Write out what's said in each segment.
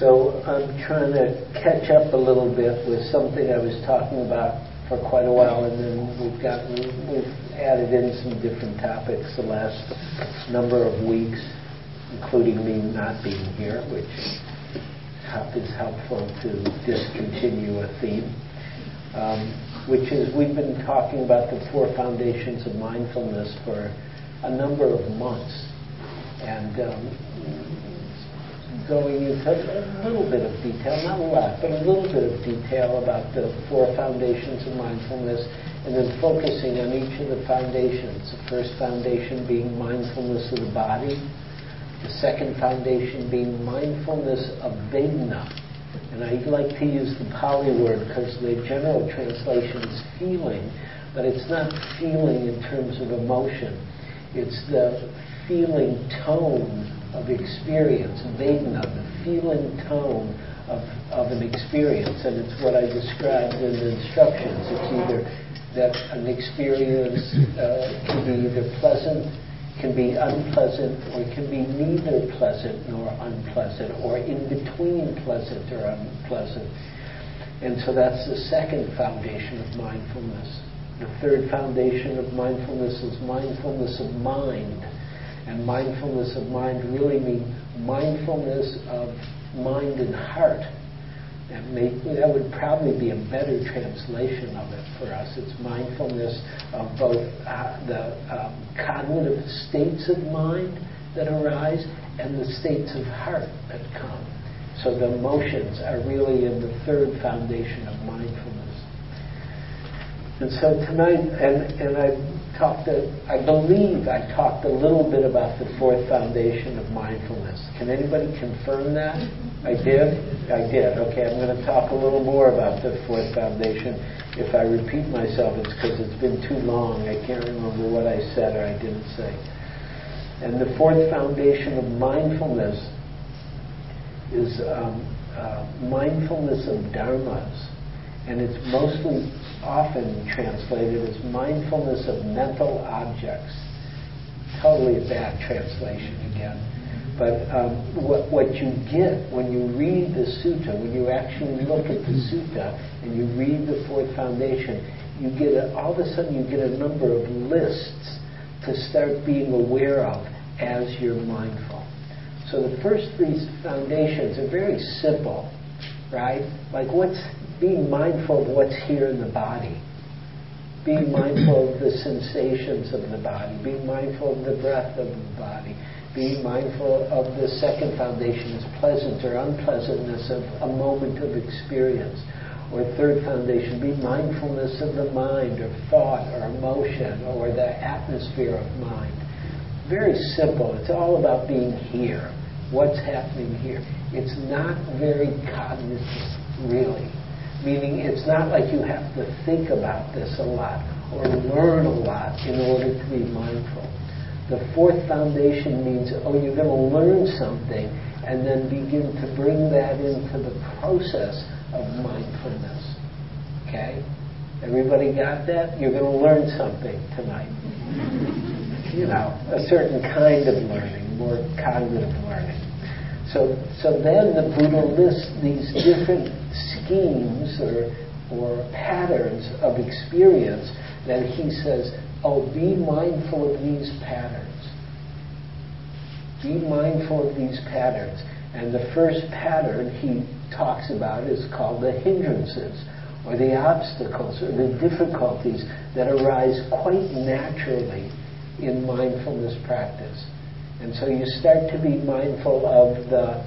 So I'm trying to catch up a little bit with something I was talking about for quite a while, and then we've we've added in some different topics the last number of weeks, including me not being here, which is helpful to discontinue a theme. Um, which is we've been talking about the four foundations of mindfulness for a number of months, and um, going into a little bit of detail, not a lot, but a little bit of detail about the four foundations of mindfulness, and then focusing on each of the foundations. The first foundation being mindfulness of the body, the second foundation being mindfulness of Vedana. And I like to use the Pali word because the general translation is feeling, but it's not feeling in terms of emotion. It's the feeling tone of experience, Vedana, the feeling tone of, of an experience. And it's what I described in the instructions. It's either that an experience uh, can be either pleasant, can be unpleasant, or can be neither pleasant nor unpleasant, or in between pleasant or unpleasant. And so that's the second foundation of mindfulness. The third foundation of mindfulness is mindfulness of mind and mindfulness of mind really mean mindfulness of mind and heart. That, may, that would probably be a better translation of it for us. It's mindfulness of both uh, the um, cognitive states of mind that arise and the states of heart that come. So the emotions are really in the third foundation of mindfulness. And so tonight, and, and I talked, a, I believe I talked a little bit about the fourth foundation of mindfulness. Can anybody confirm that? I did? I did. Okay, I'm going to talk a little more about the fourth foundation. If I repeat myself, it's because it's been too long. I can't remember what I said or I didn't say. And the fourth foundation of mindfulness is um, uh, mindfulness of dharmas. And it's mostly often translated as mindfulness of mental objects. Totally a bad translation again. But um, what, what you get when you read the sutta, when you actually look at the sutta and you read the fourth foundation, you get a, all of a sudden you get a number of lists to start being aware of as you're mindful. So the first three foundations are very simple, right? Like what's being mindful of what's here in the body, being mindful of the sensations of the body, being mindful of the breath of the body, being mindful of the second foundation is pleasant or unpleasantness of a moment of experience. Or third foundation, be mindfulness of the mind or thought or emotion or the atmosphere of mind. Very simple. It's all about being here. What's happening here? It's not very cognitive, really meaning it's not like you have to think about this a lot or learn a lot in order to be mindful. The fourth foundation means, oh, you're going to learn something and then begin to bring that into the process of mindfulness. Okay? Everybody got that? You're going to learn something tonight. you know, a certain kind of learning, more cognitive learning. So, so then the Buddha lists these different schemes or, or patterns of experience then he says, oh, be mindful of these patterns. Be mindful of these patterns. And the first pattern he talks about is called the hindrances, or the obstacles, or the difficulties that arise quite naturally in mindfulness practice. And so you start to be mindful of the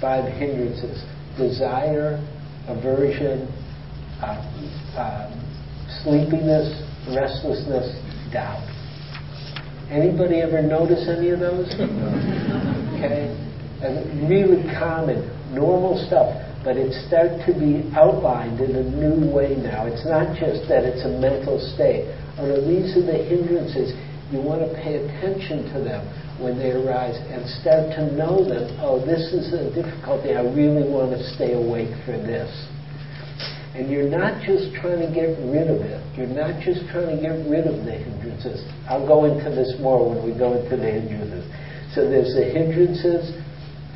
five hindrances desire, aversion, uh, uh, sleepiness, restlessness, doubt. Anybody ever notice any of those? okay? And really common, normal stuff, but it starts to be outlined in a new way now. It's not just that it's a mental state. Oh no, these are the hindrances. You want to pay attention to them when they arise and start to know them. Oh, this is a difficulty. I really want to stay awake for this. And you're not just trying to get rid of it. You're not just trying to get rid of the hindrances. I'll go into this more when we go into the hindrances. So there's the hindrances,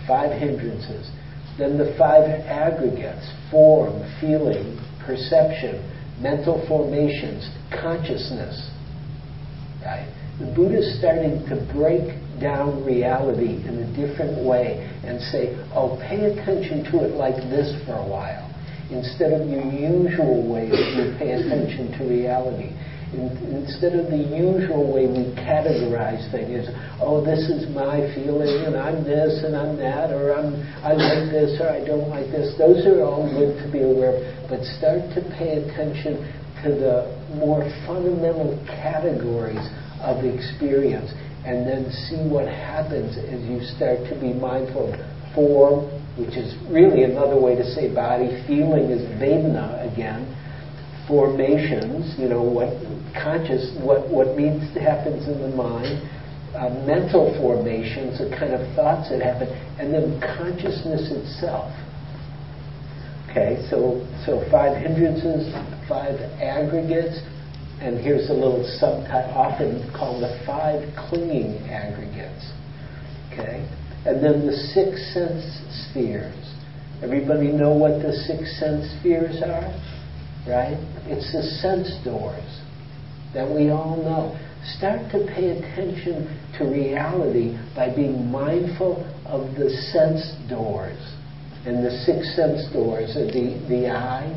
five hindrances. Then the five aggregates form, feeling, perception, mental formations, consciousness. Right? The Buddha is starting to break down reality in a different way and say, oh, pay attention to it like this for a while. Instead of your usual way that you pay attention to reality. In, instead of the usual way we categorize things, oh, this is my feeling, and I'm this, and I'm that, or I'm I like this, or I don't like this. Those are all good to be aware of, but start to pay attention to the more fundamental categories of experience, and then see what happens as you start to be mindful of form, which is really another way to say body. Feeling is vedana again formations, you know, what conscious, what, what means happens in the mind, uh, mental formations, the kind of thoughts that happen, and then consciousness itself. Okay, so, so five hindrances, five aggregates, and here's a little subtype, often called the five clinging aggregates. Okay, and then the six sense spheres. Everybody know what the six sense spheres are? right? It's the sense doors that we all know. Start to pay attention to reality by being mindful of the sense doors. And the six sense doors are the, the eye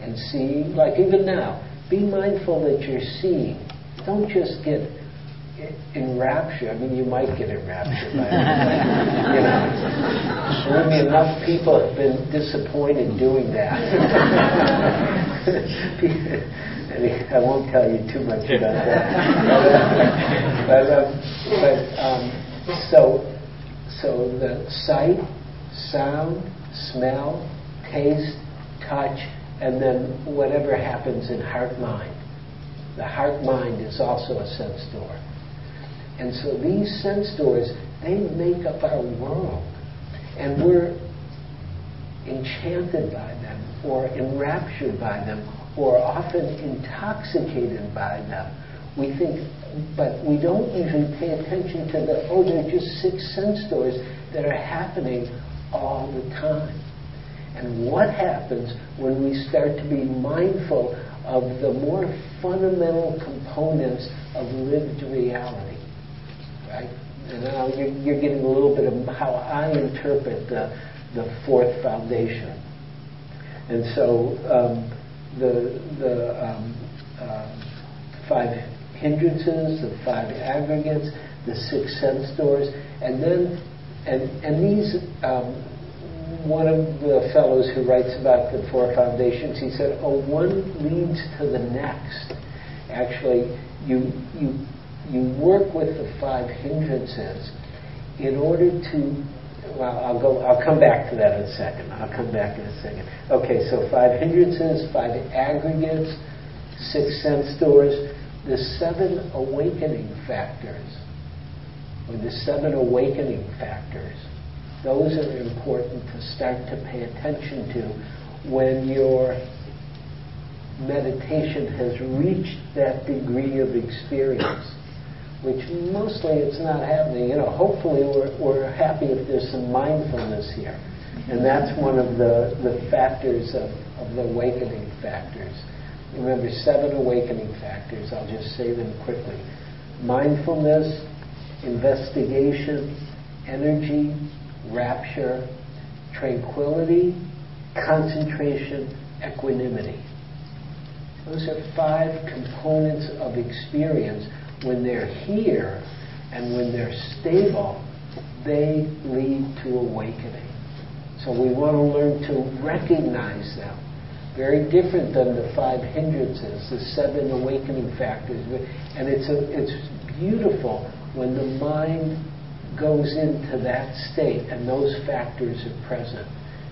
and seeing. Like even now, be mindful that you're seeing. Don't just get enraptured. I mean, you might get enraptured by it. you know, me, enough people have been disappointed doing that. I, mean, I won't tell you too much about that. but, um, but um, so, so the sight, sound, smell, taste, touch, and then whatever happens in heart mind. The heart mind is also a sense door. And so these sense doors, they make up our world. And we're enchanted by them, or enraptured by them, or often intoxicated by them. We think, but we don't usually pay attention to the, oh, they're just six sense doors that are happening all the time. And what happens when we start to be mindful of the more fundamental components of lived reality? Right? And now you're, you're getting a little bit of how I interpret the, the fourth foundation. And so um, the, the um, uh, five hindrances, the five aggregates, the six sense doors, and then, and, and these, um, one of the fellows who writes about the four foundations, he said, oh, one leads to the next. Actually, you, you, you work with the five hindrances in order to well, I'll go. I'll come back to that in a second. I'll come back in a second. Okay, so five hindrances, five aggregates, six sense doors, the seven awakening factors, or the seven awakening factors. Those are important to start to pay attention to when your meditation has reached that degree of experience which mostly it's not happening. You know, hopefully we're, we're happy if there's some mindfulness here. And that's one of the, the factors of, of the awakening factors. Remember, seven awakening factors. I'll just say them quickly. Mindfulness, investigation, energy, rapture, tranquility, concentration, equanimity. Those are five components of experience when they're here and when they're stable, they lead to awakening. So we want to learn to recognize them. Very different than the five hindrances, the seven awakening factors. And it's, a, it's beautiful when the mind goes into that state and those factors are present.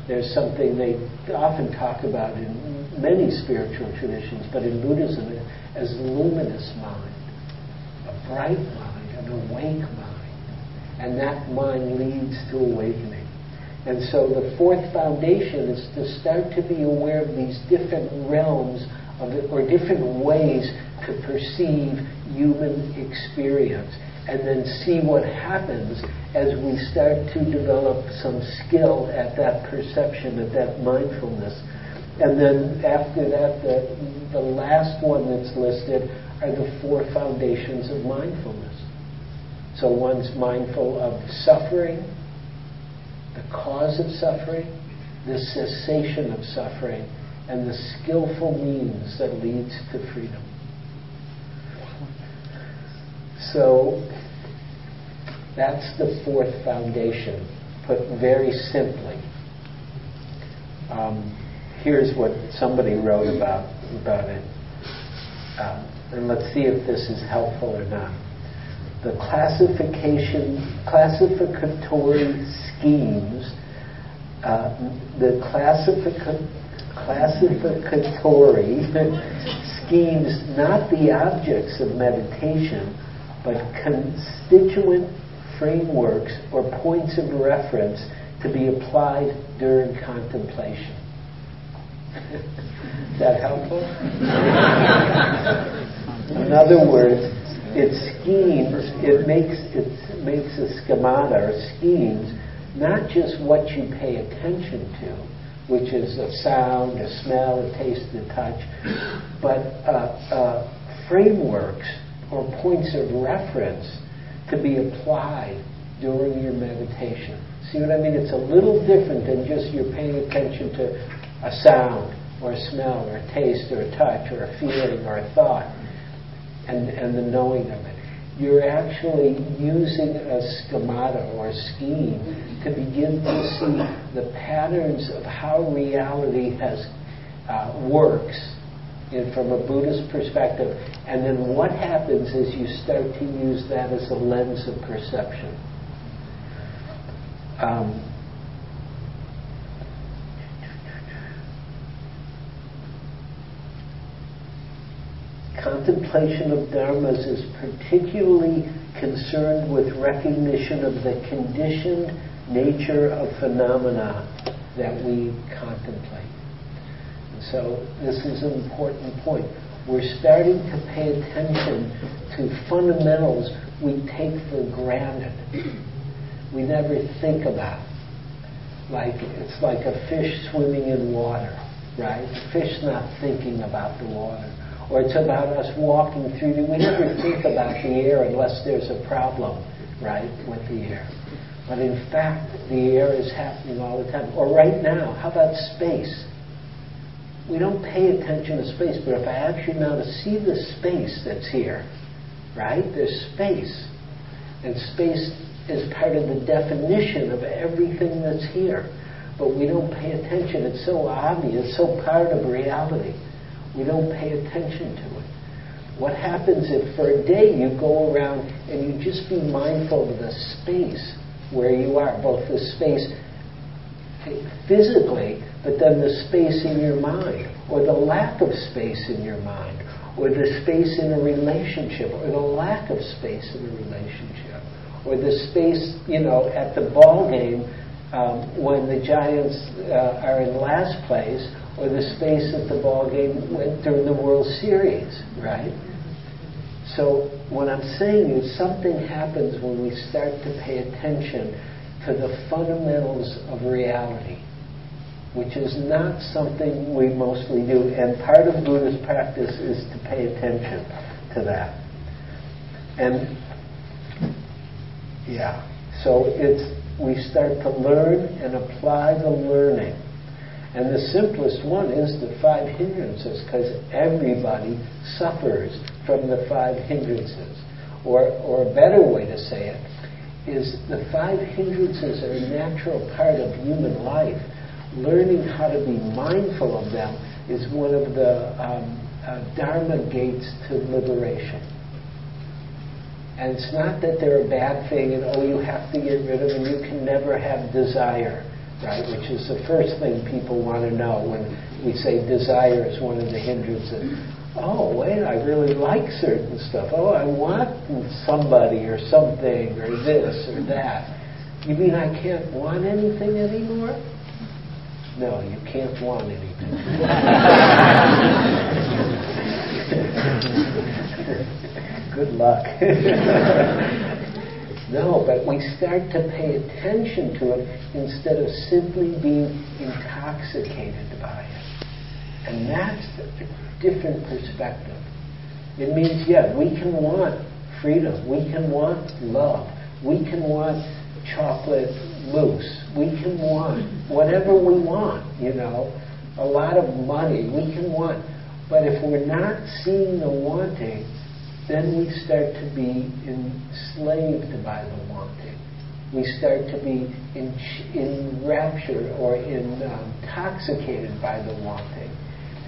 There's something they often talk about in many spiritual traditions, but in Buddhism as luminous mind a bright mind, an awake mind. And that mind leads to awakening. And so the fourth foundation is to start to be aware of these different realms of or different ways to perceive human experience. And then see what happens as we start to develop some skill at that perception, at that mindfulness. And then after that, the, the last one that's listed are the four foundations of mindfulness. So one's mindful of suffering, the cause of suffering, the cessation of suffering, and the skillful means that leads to freedom. So that's the fourth foundation, put very simply. Um, here's what somebody wrote about about it, um, and let's see if this is helpful or not. The classification, classificatory schemes, uh, the classific- classificatory schemes, not the objects of meditation, but constituent frameworks or points of reference to be applied during contemplation. Is that helpful? In other words, it schemes, it makes, it makes a schemata or schemes not just what you pay attention to, which is a sound, a smell, a taste, a touch, but uh, uh, frameworks or points of reference to be applied during your meditation. See what I mean? It's a little different than just you're paying attention to a sound or a smell or a taste or a touch or a feeling or a thought and, and the knowing of it. You're actually using a schemata or a scheme to begin to see the patterns of how reality has uh, works in, from a Buddhist perspective. And then what happens is you start to use that as a lens of perception. Um, contemplation of dharmas is particularly concerned with recognition of the conditioned nature of phenomena that we contemplate. So this is an important point. We're starting to pay attention to fundamentals we take for granted. We never think about. Like it's like a fish swimming in water, right? The fish's not thinking about the water or it's about us walking through the, we never think about the air unless there's a problem, right, with the air. But in fact, the air is happening all the time. Or right now, how about space? We don't pay attention to space, but if I ask you now to see the space that's here, right, there's space. And space is part of the definition of everything that's here. But we don't pay attention. It's so obvious, so part of reality we don't pay attention to it. What happens if for a day you go around and you just be mindful of the space where you are, both the space physically, but then the space in your mind, or the lack of space in your mind, or the space in a relationship, or the lack of space in a relationship, or the space, you know, at the ball game um, when the Giants uh, are in last place, or the space at the ball game during the World Series, right? So what I'm saying is something happens when we start to pay attention to the fundamentals of reality, which is not something we mostly do. And part of Buddhist practice is to pay attention to that. And yeah, so it's we start to learn and apply the learning and the simplest one is the five hindrances, because everybody suffers from the five hindrances. Or, or a better way to say it is the five hindrances are a natural part of human life. Learning how to be mindful of them is one of the um, uh, Dharma gates to liberation. And it's not that they're a bad thing and, oh, you have to get rid of them, you can never have desire right? Which is the first thing people want to know when we say desire is one of the hindrances. Oh, wait, I really like certain stuff. Oh, I want somebody or something or this or that. You mean I can't want anything anymore? No, you can't want anything. Good luck. No, but we start to pay attention to it instead of simply being intoxicated by it. And that's a different perspective. It means, yeah, we can want freedom. We can want love. We can want chocolate mousse. We can want whatever we want, you know, a lot of money. We can want. But if we're not seeing the wanting, then we start to be enslaved by the wanting. We start to be in, enraptured or intoxicated by the wanting.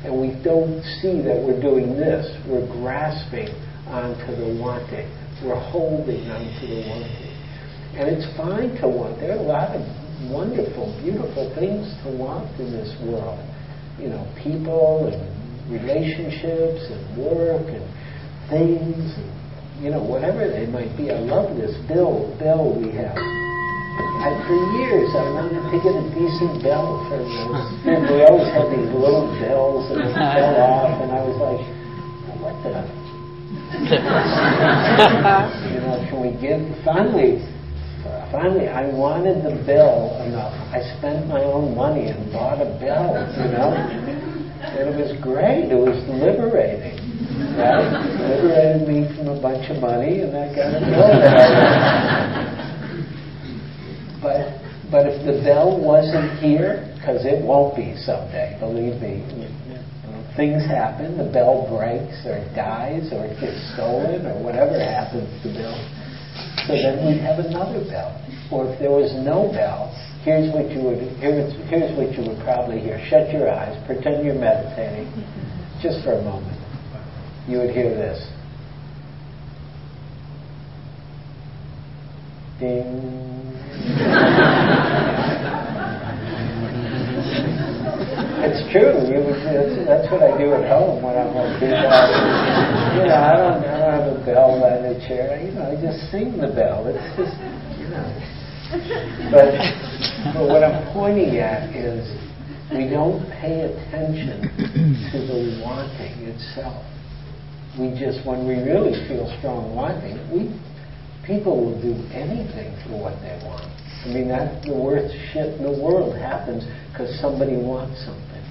And we don't see that we're doing this. We're grasping onto the wanting. We're holding onto the wanting. And it's fine to want. There are a lot of wonderful, beautiful things to want in this world. You know, people and relationships and work and things, and, you know, whatever they might be. I love this bell, bell we have. I, for years, I wanted to get a decent bell for this. And we always had these little bells that fell off, and I was like, what the? you know, can we get, finally, finally, I wanted the bell enough. I spent my own money and bought a bell, you know? And it was great. It was liberating. Right? Liberated me from a bunch of money, and that got it But but if the bell wasn't here, because it won't be someday, believe me, things happen. The bell breaks, or dies, or it gets stolen, or whatever happens to the bell. So then we'd have another bell. Or if there was no bell, here's what you would here's, here's what you would probably hear. Shut your eyes, pretend you're meditating, just for a moment you would hear this. Ding. it's true. Would, that's, that's, what I do at home when I'm on. You know, I don't, I don't have a bell by the chair. You know, I just sing the bell. It's just, you know. But, but what I'm pointing at is we don't pay attention to the wanting itself we just, when we really feel strong wanting, we people will do anything for what they want. I mean, that the worst shit in the world happens because somebody wants something.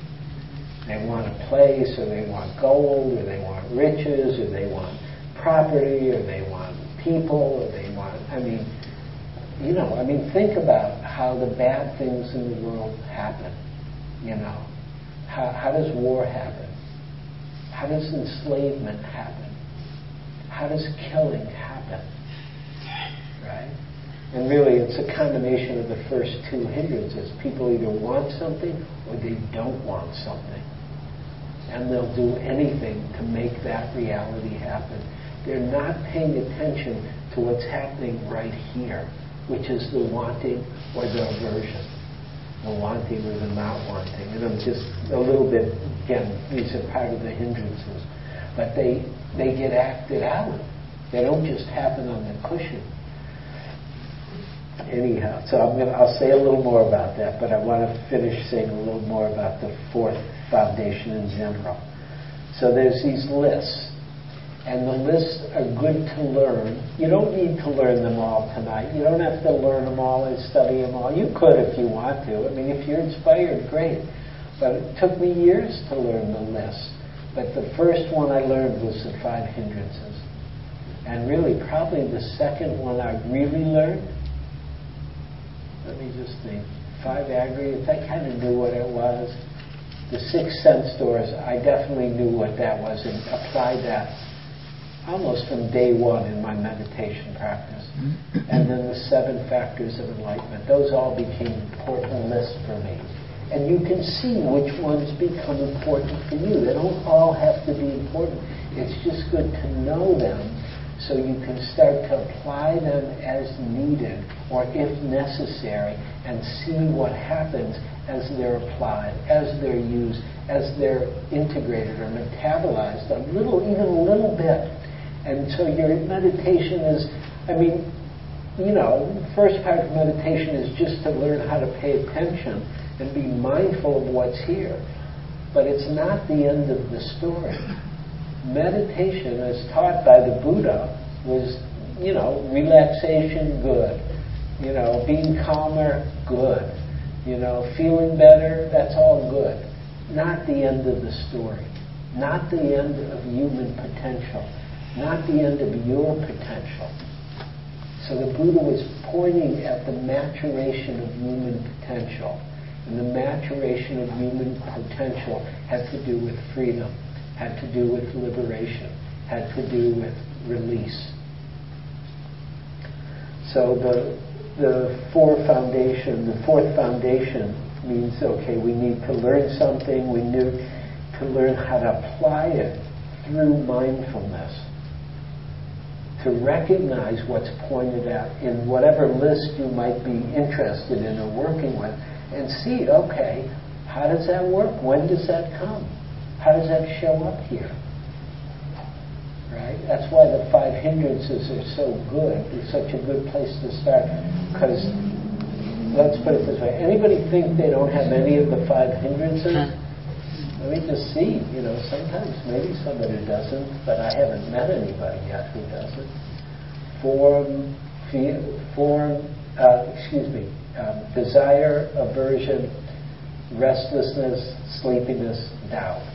They want a place, or they want gold, or they want riches, or they want property, or they want people, or they want. I mean, you know, I mean, think about how the bad things in the world happen. You know, how, how does war happen? How does enslavement happen? How does killing happen? Right? And really, it's a combination of the first two hindrances. People either want something or they don't want something. And they'll do anything to make that reality happen. They're not paying attention to what's happening right here, which is the wanting or the aversion the wanting or the not wanting. And I'm just a little bit, again, these are part of the hindrances. But they, they get acted out. They don't just happen on the cushion. Anyhow, so I'm gonna, I'll say a little more about that, but I want to finish saying a little more about the fourth foundation in general. So there's these lists and the lists are good to learn. You don't need to learn them all tonight. You don't have to learn them all and study them all. You could if you want to. I mean, if you're inspired, great. But it took me years to learn the list. But the first one I learned was the five hindrances. And really, probably the second one I really learned, let me just think, five aggregates, I kind of knew what it was. The six sense doors, I definitely knew what that was and applied that almost from day one in my meditation practice. Mm-hmm. And then the seven factors of enlightenment. Those all became important lists for me. And you can see which ones become important for you. They don't all have to be important. It's just good to know them so you can start to apply them as needed or if necessary and see what happens as they're applied, as they're used, as they're integrated or metabolized a little, even a little bit and so your meditation is, I mean, you know, first part of meditation is just to learn how to pay attention and be mindful of what's here. But it's not the end of the story. Meditation, as taught by the Buddha, was you know, relaxation, good. You know, being calmer, good. You know, feeling better, that's all good. Not the end of the story. Not the end of human potential. Not the end of your potential. So the Buddha was pointing at the maturation of human potential. And the maturation of human potential had to do with freedom, had to do with liberation, had to do with release. So the, the four foundation, the fourth foundation means, okay, we need to learn something, we need to learn how to apply it through mindfulness to recognize what's pointed out in whatever list you might be interested in or working with and see, okay, how does that work? When does that come? How does that show up here? Right? That's why the five hindrances are so good. It's such a good place to start. Because, let's put it this way anybody think they don't have any of the five hindrances? Let me just see. You know, sometimes maybe somebody doesn't, but I haven't met anybody yet who doesn't. Form, fear, form, uh, excuse me, um, desire, aversion, restlessness, sleepiness, doubt.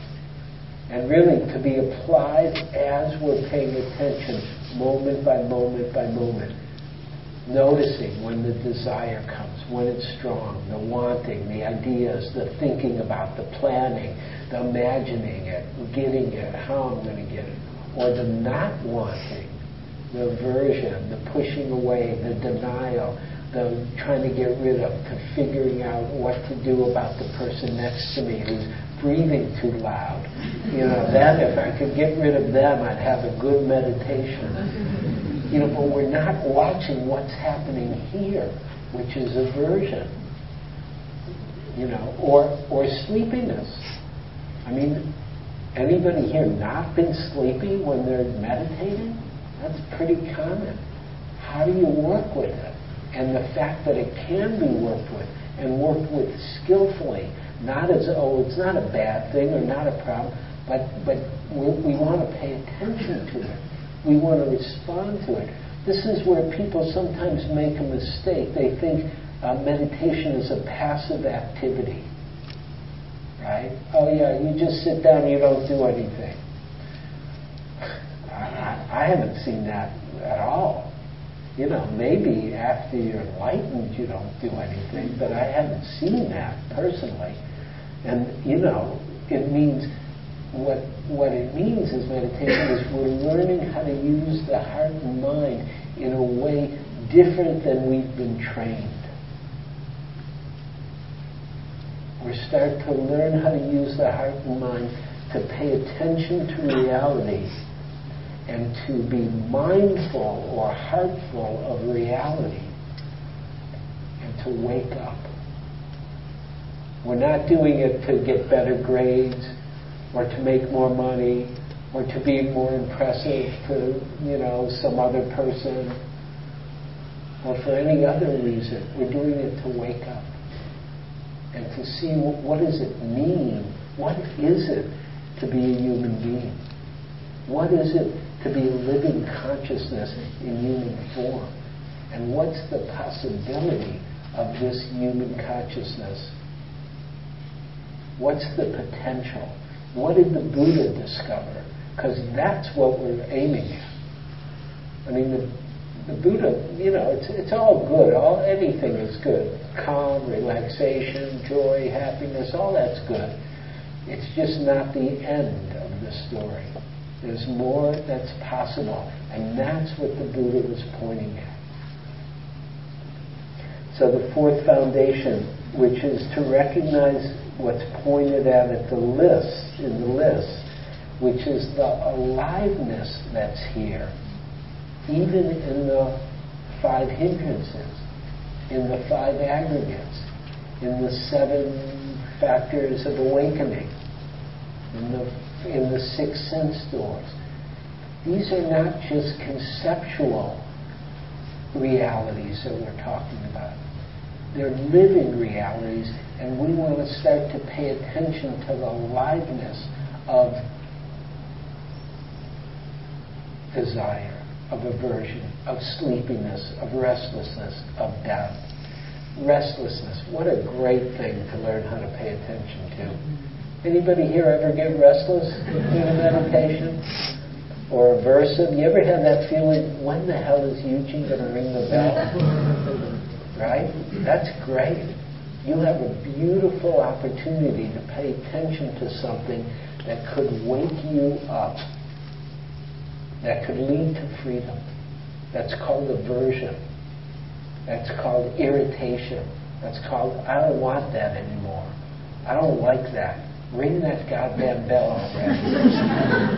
And really to be applied as we're paying attention, moment by moment by moment noticing when the desire comes, when it's strong, the wanting, the ideas, the thinking about, the planning, the imagining it, getting it, how I'm going to get it, or the not wanting, the aversion, the pushing away, the denial, the trying to get rid of, to figuring out what to do about the person next to me who's breathing too loud. You know, that if I could get rid of them, I'd have a good meditation you know, but we're not watching what's happening here, which is aversion, you know, or or sleepiness. I mean, anybody here not been sleepy when they're meditating? That's pretty common. How do you work with it? And the fact that it can be worked with and worked with skillfully, not as oh, it's not a bad thing or not a problem, but but we, we want to pay attention to it we want to respond to it. This is where people sometimes make a mistake. They think uh, meditation is a passive activity. Right? Oh, yeah, you just sit down, you don't do anything. I, I haven't seen that at all. You know, maybe after you're enlightened, you don't do anything, but I haven't seen that personally. And, you know, it means what, what it means is meditation is we're learning how to use the heart and mind in a way different than we've been trained. We start to learn how to use the heart and mind to pay attention to reality and to be mindful or heartful of reality and to wake up. We're not doing it to get better grades or to make more money or to be more impressive to, you know, some other person or for any other reason. We're doing it to wake up and to see what, what does it mean? What is it to be a human being? What is it to be a living consciousness in human form? And what's the possibility of this human consciousness? What's the potential? What did the Buddha discover? Because that's what we're aiming at. I mean, the, the Buddha, you know, it's, it's all good. All anything is good. Calm, relaxation, joy, happiness, all that's good. It's just not the end of the story. There's more that's possible, and that's what the Buddha was pointing at. So the fourth foundation, which is to recognize what's pointed out at the list, in the list, which is the aliveness that's here, even in the five hindrances, in the five aggregates, in the seven factors of awakening, in the, in the six sense doors. These are not just conceptual realities that we're talking about. They're living realities and we want to start to pay attention to the aliveness of desire, of aversion, of sleepiness, of restlessness, of doubt. Restlessness, what a great thing to learn how to pay attention to. Anybody here ever get restless in a meditation? Or aversive? You ever have that feeling, when the hell is Eugene going to ring the bell? right? That's great. You have a beautiful opportunity to pay attention to something that could wake you up, that could lead to freedom. That's called aversion. That's called irritation. That's called, I don't want that anymore. I don't like that. Ring that goddamn bell already.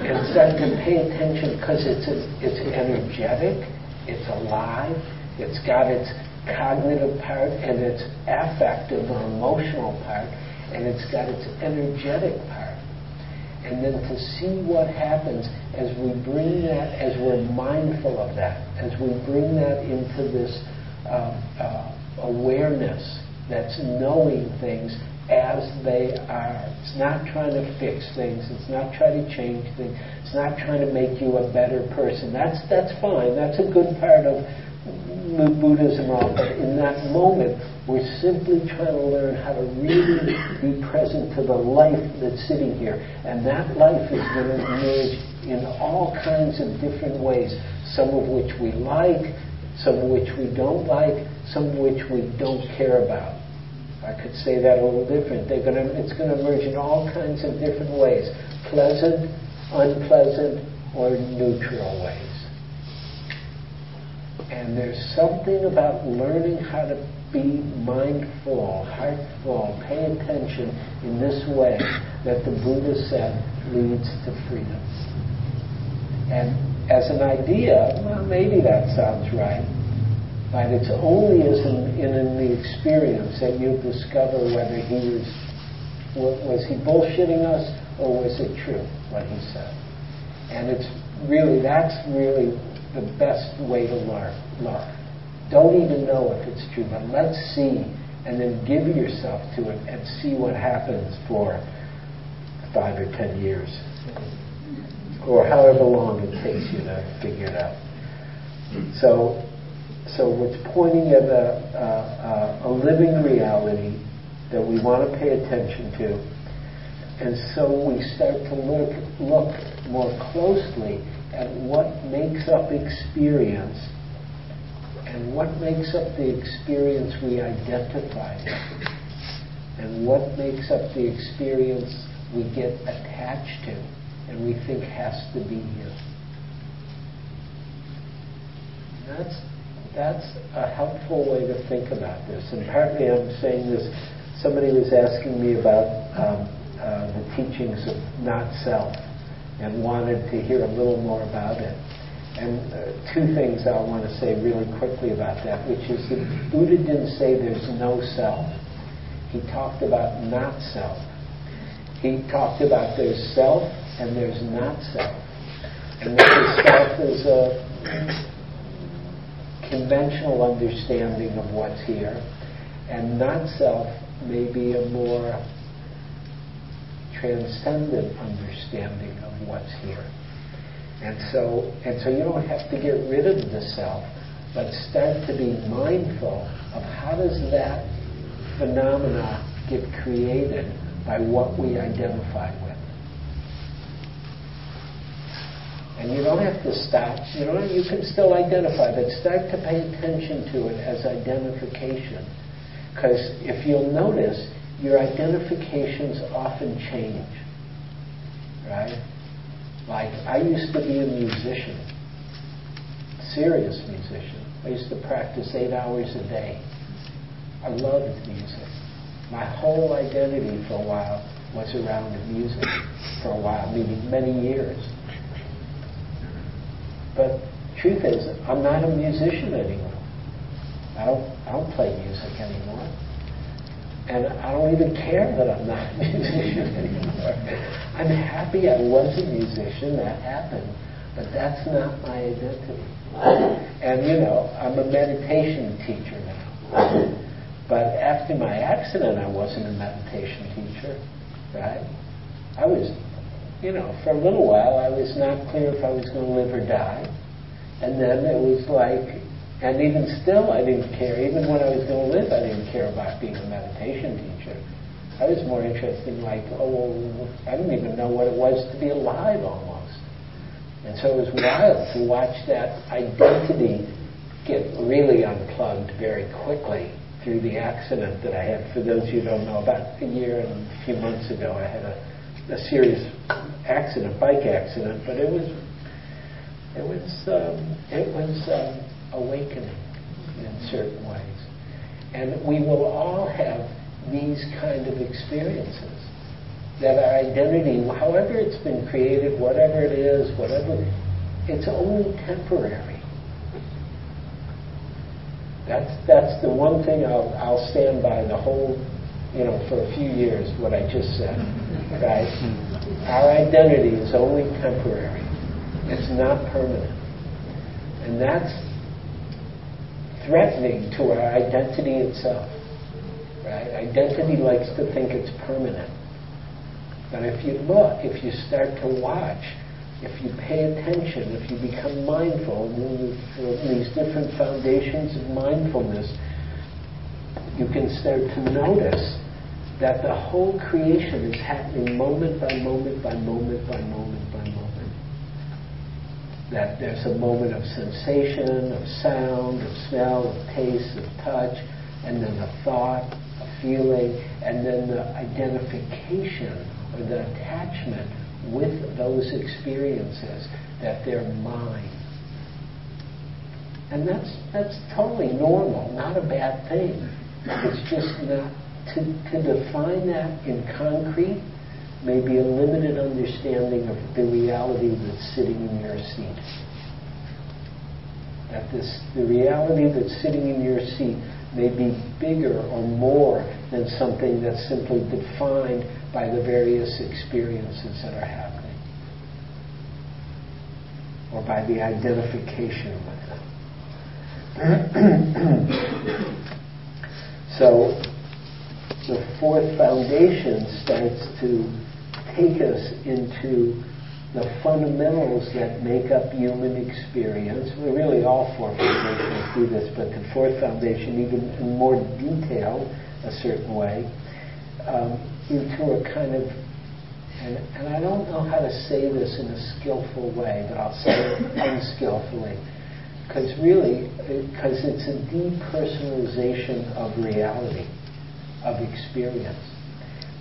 and start to pay attention because it's, it's energetic, it's alive, it's got its cognitive part and its affective or emotional part, and it's got its energetic part. And then to see what happens as we bring that, as we're mindful of that, as we bring that into this uh, uh, awareness that's knowing things as they are. It's not trying to fix things. It's not trying to change things. It's not trying to make you a better person. That's that's fine. That's a good part of Buddhism. All, but in that moment, we're simply trying to learn how to really be present to the life that's sitting here, and that life is going to emerge in all kinds of different ways. Some of which we like, some of which we don't like, some of which we don't care about. I could say that a little different. Gonna, it's going to emerge in all kinds of different ways pleasant, unpleasant, or neutral ways. And there's something about learning how to be mindful, heartful, pay attention in this way that the Buddha said leads to freedom. And as an idea, well, maybe that sounds right, but it's only as in, in, in the experience that you discover whether he was was he bullshitting us or was it true what he said. And it's really that's really the best way to learn. Learn. Don't even know if it's true, but let's see, and then give yourself to it and see what happens for five or ten years, or however long it takes you to figure it out. So so it's pointing at a, a, uh, uh, a living reality that we want to pay attention to. And so we start to look, look more closely at what makes up experience and what makes up the experience we identify with and what makes up the experience we get attached to and we think has to be here. That's that's a helpful way to think about this. And partly I'm saying this, somebody was asking me about um, uh, the teachings of not self and wanted to hear a little more about it. And uh, two things I want to say really quickly about that, which is that Buddha didn't say there's no self. He talked about not self. He talked about there's self and there's not self. And that the self is a conventional understanding of what's here, and not self may be a more transcendent understanding of what's here. And so, and so you don't have to get rid of the self, but start to be mindful of how does that phenomena get created by what we identify with. And you don't have to stop. You know, you can still identify, but start to pay attention to it as identification. Because if you'll notice, your identifications often change. Right? Like, I used to be a musician, serious musician. I used to practice eight hours a day. I loved music. My whole identity for a while was around music for a while, meaning many years. But truth is, I'm not a musician anymore. I don't, I don't play music anymore. And I don't even care that I'm not a musician anymore. I'm happy I was a musician, that happened, but that's not my identity. And you know, I'm a meditation teacher now. But after my accident, I wasn't a meditation teacher, right? I was you know, for a little while I was not clear if I was going to live or die. And then it was like, and even still, I didn't care. Even when I was going to live, I didn't care about being a meditation teacher. I was more interested in like, oh, I didn't even know what it was to be alive almost. And so it was wild to watch that identity get really unplugged very quickly through the accident that I had. For those of you who don't know, about a year and a few months ago, I had a, a serious accident, bike accident, but it was it was um, it was um, awakening in certain ways, and we will all have these kind of experiences. That our identity, however it's been created, whatever it is, whatever, it's only temporary. That's, that's the one thing I'll, I'll stand by the whole, you know, for a few years, what I just said, right? Our identity is only temporary. It's not permanent. And that's threatening to our identity itself, right? Identity likes to think it's permanent. But if you look, if you start to watch, if you pay attention, if you become mindful, these different foundations of mindfulness, you can start to notice that the whole creation is happening moment by moment by moment by moment by moment. That there's a moment of sensation, of sound, of smell, of taste, of touch, and then a thought, a feeling, and then the identification or the attachment with those experiences that they're mine. And that's, that's totally normal, not a bad thing. It's just not, to, to define that in concrete may be a limited understanding of the reality that's sitting in your seat. That this, the reality that's sitting in your seat may be bigger or more than something that's simply defined by the various experiences that are happening or by the identification with them. so the fourth foundation starts to take us into the fundamentals that make up human experience. We're really, all four foundations do this, but the fourth foundation, even in more detail, a certain way, um, into a kind of, and, and I don't know how to say this in a skillful way, but I'll say it unskillfully. Because really, because it's a depersonalization of reality, of experience.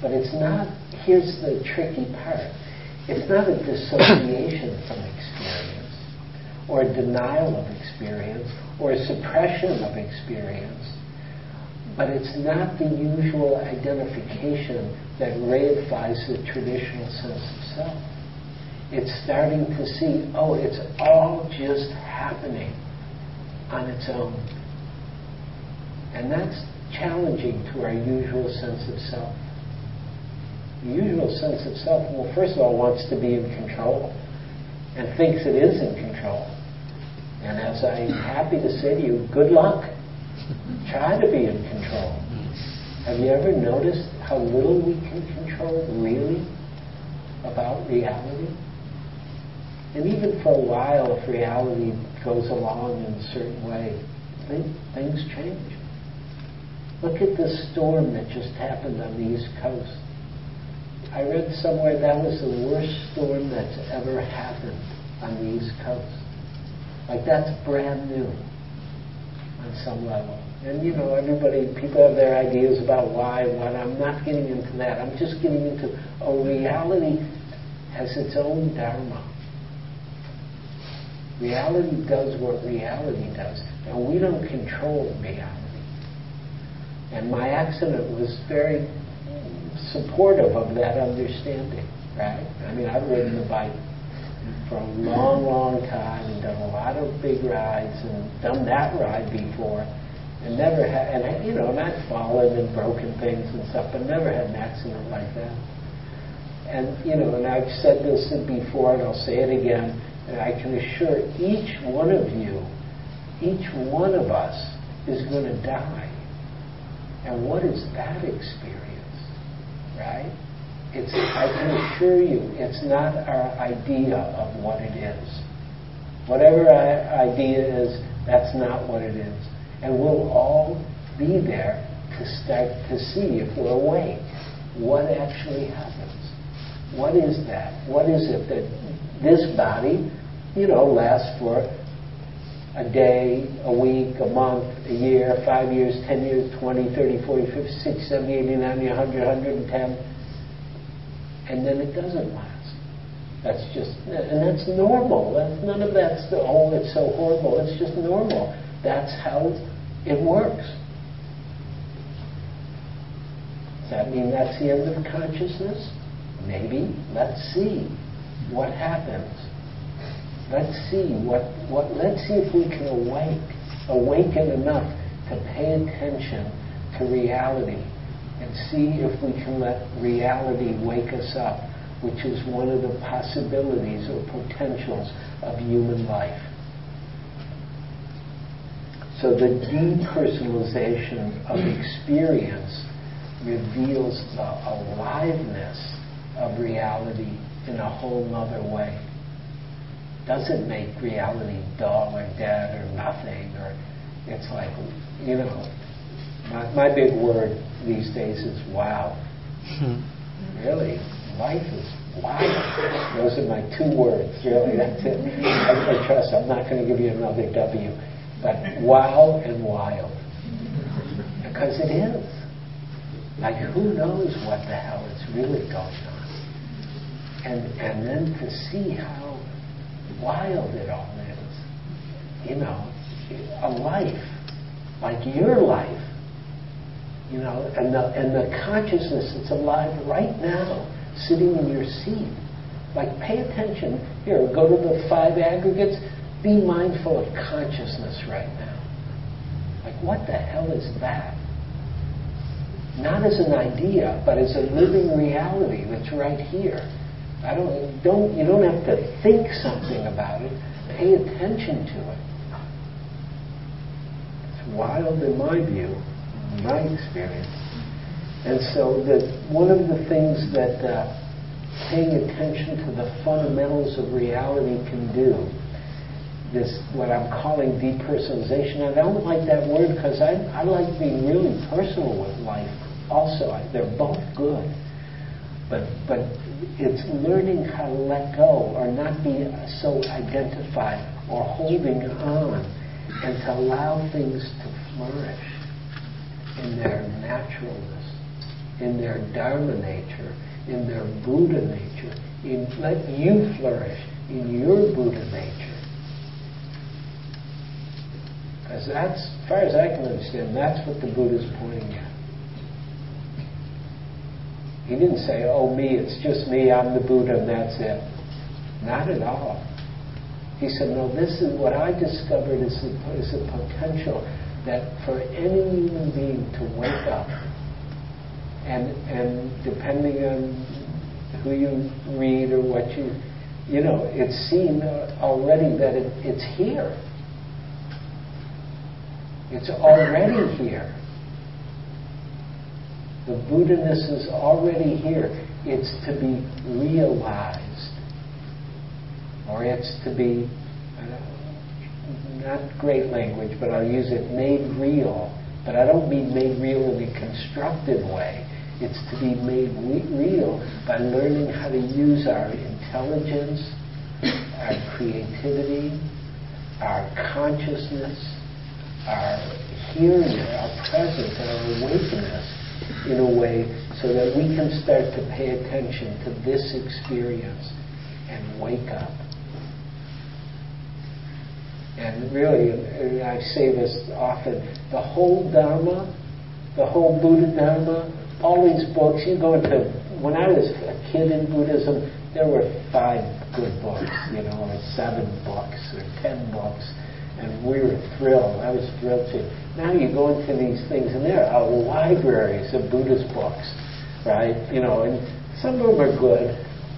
But it's not, here's the tricky part it's not a dissociation from experience, or a denial of experience, or a suppression of experience, but it's not the usual identification that reifies the traditional sense of self. It's starting to see, oh, it's all just happening on its own. And that's challenging to our usual sense of self usual sense of self, well, first of all, wants to be in control and thinks it is in control. And as I'm happy to say to you, good luck. Try to be in control. Have you ever noticed how little we can control really about reality? And even for a while, if reality goes along in a certain way, things change. Look at the storm that just happened on the East Coast. I read somewhere that was the worst storm that's ever happened on the East Coast. Like that's brand new on some level. And you know, everybody, people have their ideas about why, what. I'm not getting into that. I'm just getting into a reality has its own dharma. Reality does what reality does, and we don't control reality. And my accident was very supportive of that understanding, right? I mean, I've ridden the bike for a long, long time and done a lot of big rides and done that ride before and never had, and you know, and I've fallen and broken things and stuff, but never had an accident like that. And, you know, and I've said this before and I'll say it again, and I can assure each one of you, each one of us is going to die. And what is that experience? Right? It's, I can assure you, it's not our idea of what it is. Whatever our idea is, that's not what it is. And we'll all be there to start to see if we're awake. What actually happens? What is that? What is it that this body, you know, lasts for a day, a week, a month, a year, five years, 10 years, 20, 30, 40, 50, 60, 70, 80, 90, 100, 110, and then it doesn't last. That's just, and that's normal. That's, none of that's the, oh, it's so horrible. It's just normal. That's how it works. Does that mean that's the end of consciousness? Maybe. Let's see what happens. Let's see what, what let's see if we can awake, awaken enough to pay attention to reality and see if we can let reality wake us up, which is one of the possibilities or potentials of human life. So the depersonalization of experience reveals the aliveness of reality in a whole nother way. Doesn't make reality dull or dead or nothing or it's like, you know, my, my big word these days is wow. Hmm. Really, life is wow. Those are my two words, really, that's it. I, I trust I'm not going to give you another W. But wow and wild. Because it is. Like who knows what the hell is really going on. And, and then to see how wild it all is. You know, a life, like your life. You know, and the, and the consciousness that's alive right now, sitting in your seat. Like pay attention. Here, go to the five aggregates be mindful of consciousness right now. Like, what the hell is that? Not as an idea, but as a living reality that's right here. I don't, don't, you don't have to think something about it. Pay attention to it. It's wild in my view, my experience. And so that one of the things that uh, paying attention to the fundamentals of reality can do this what I'm calling depersonalization. I don't like that word because I, I like being really personal with life. Also, I, they're both good, but but it's learning how to let go or not be so identified or holding on, and to allow things to flourish in their naturalness, in their dharma nature, in their Buddha nature. In, let you flourish in your Buddha nature as that's, as far as I can understand, that's what the Buddha is pointing at. He didn't say, oh, me, it's just me, I'm the Buddha, and that's it. Not at all. He said, no, this is what I discovered is the, is potential that for any human being to wake up, and, and depending on who you read or what you, you know, it's seen already that it, it's here. It's already here. The Buddha-ness is already here. It's to be realized. Or it's to be, uh, not great language, but I'll use it, made real. But I don't mean made real in a constructive way. It's to be made real by learning how to use our intelligence, our creativity, our consciousness, our hearing our presence, and our awakeness in a way so that we can start to pay attention to this experience and wake up. And really, I say this often, the whole Dharma, the whole Buddha Dharma, all these books, you go into, when I was a kid in Buddhism, there were five good books, you know, or seven books, or ten books and we were thrilled. I was thrilled too. Now you go into these things, and there are libraries of Buddhist books, right? You know, and some of them are good.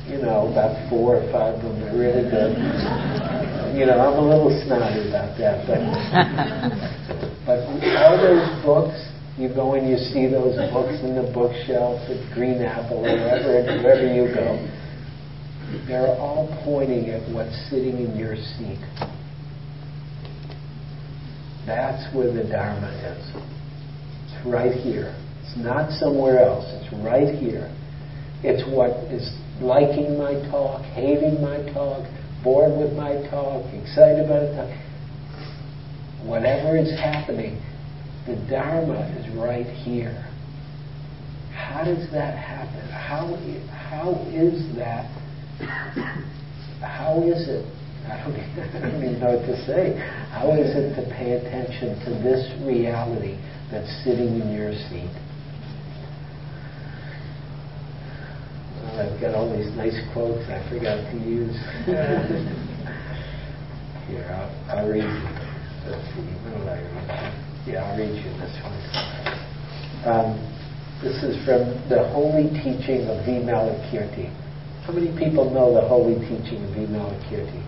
You know, about four or five of them are really good. you know, I'm a little snotty about that, but but all those books, you go and you see those books in the bookshelf at Green Apple or wherever wherever you go. They're all pointing at what's sitting in your seat That's where the Dharma is. It's right here. It's not somewhere else. It's right here. It's what is liking my talk, hating my talk, bored with my talk, excited about it. Whatever is happening, the Dharma is right here. How does that happen? How, how is that? How is it? I don't, I don't even know what to say. How is it to pay attention to this reality that's sitting in your seat? Well, I've got all these nice quotes I forgot to use. Here, I'll, I'll read you. Let's see, what I read? Yeah, I'll read you this one. Um, this is from the Holy Teaching of Vimalakirti. How many people know the Holy Teaching of Vimalakirti?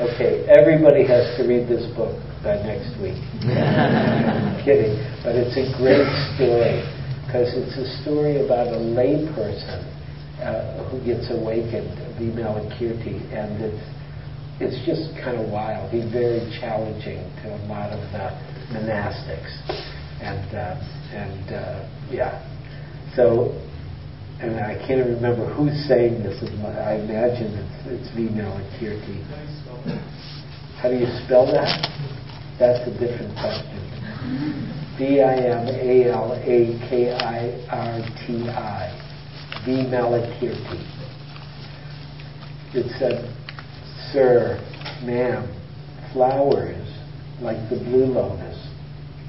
Okay, everybody has to read this book by next week. I'm kidding, but it's a great story because it's a story about a layperson uh, who gets awakened, Vimalakirti, and it's it's just kind of wild. He's very challenging to a lot of the monastics, and uh, and uh, yeah. So, and I can't remember who's saying this. I imagine it's it's Vimalakirti. How do you spell that? That's a different question. V I M A L A K I R T I. Vimalakirti. It said Sir, ma'am, flowers like the blue lotus,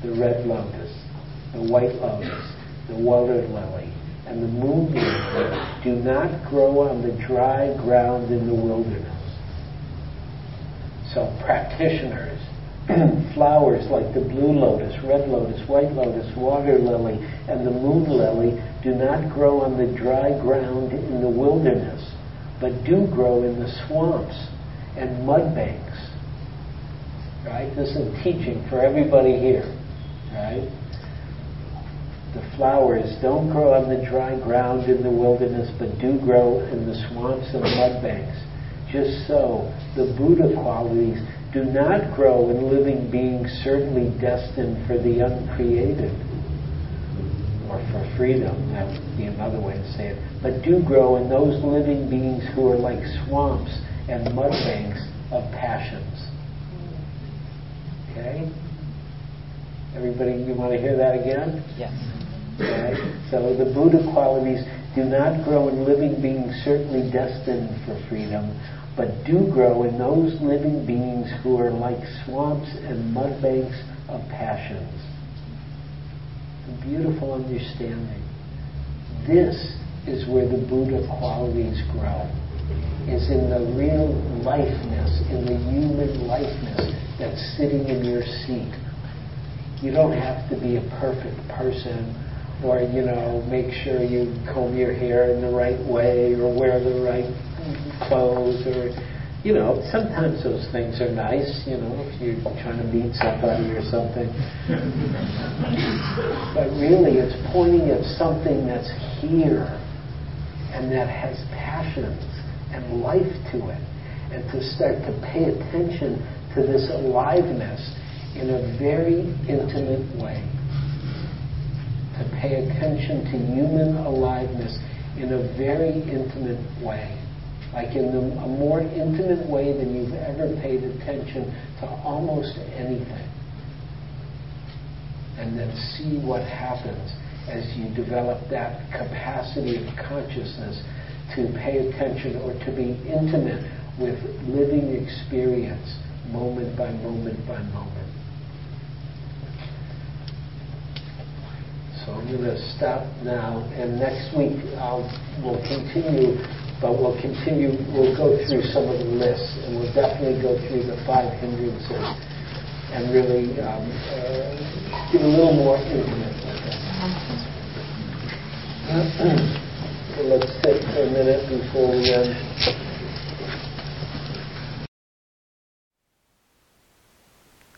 the red lotus, the white lotus, the water lily, and the moon do not grow on the dry ground in the wilderness. So practitioners, flowers like the blue lotus, red lotus, white lotus, water lily, and the moon lily do not grow on the dry ground in the wilderness, but do grow in the swamps and mud banks. Right? This is teaching for everybody here. Right? The flowers don't grow on the dry ground in the wilderness, but do grow in the swamps and mud banks. Just so, the Buddha qualities do not grow in living beings certainly destined for the uncreated or for freedom, that would be another way to say it, but do grow in those living beings who are like swamps and mud banks of passions. Okay? Everybody, you want to hear that again? Yes. Okay? So the Buddha qualities do not grow in living beings certainly destined for freedom, but do grow in those living beings who are like swamps and mud banks of passions. A beautiful understanding. This is where the Buddha qualities grow is in the real lifeness, in the human lifeness that's sitting in your seat. You don't have to be a perfect person or, you know, make sure you comb your hair in the right way or wear the right clothes or, you know, sometimes those things are nice, you know, if you're trying to meet somebody or something. but really, it's pointing at something that's here and that has passions and life to it, and to start to pay attention to this aliveness in a very intimate way. To pay attention to human aliveness in a very intimate way. Like in a more intimate way than you've ever paid attention to almost anything. And then see what happens as you develop that capacity of consciousness to pay attention or to be intimate with living experience moment by moment by moment. So I'm going to stop now, and next week I'll, we'll continue, but we'll continue, we'll go through some of the lists, and we'll definitely go through the five hindrances and really um, uh, get a little more intimate. So let's sit for a minute before we end.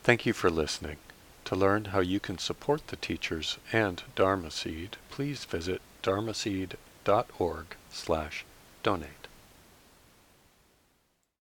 Thank you for listening. To learn how you can support the teachers and Dharma Seed, please visit dharma dharmaseed.org slash donate.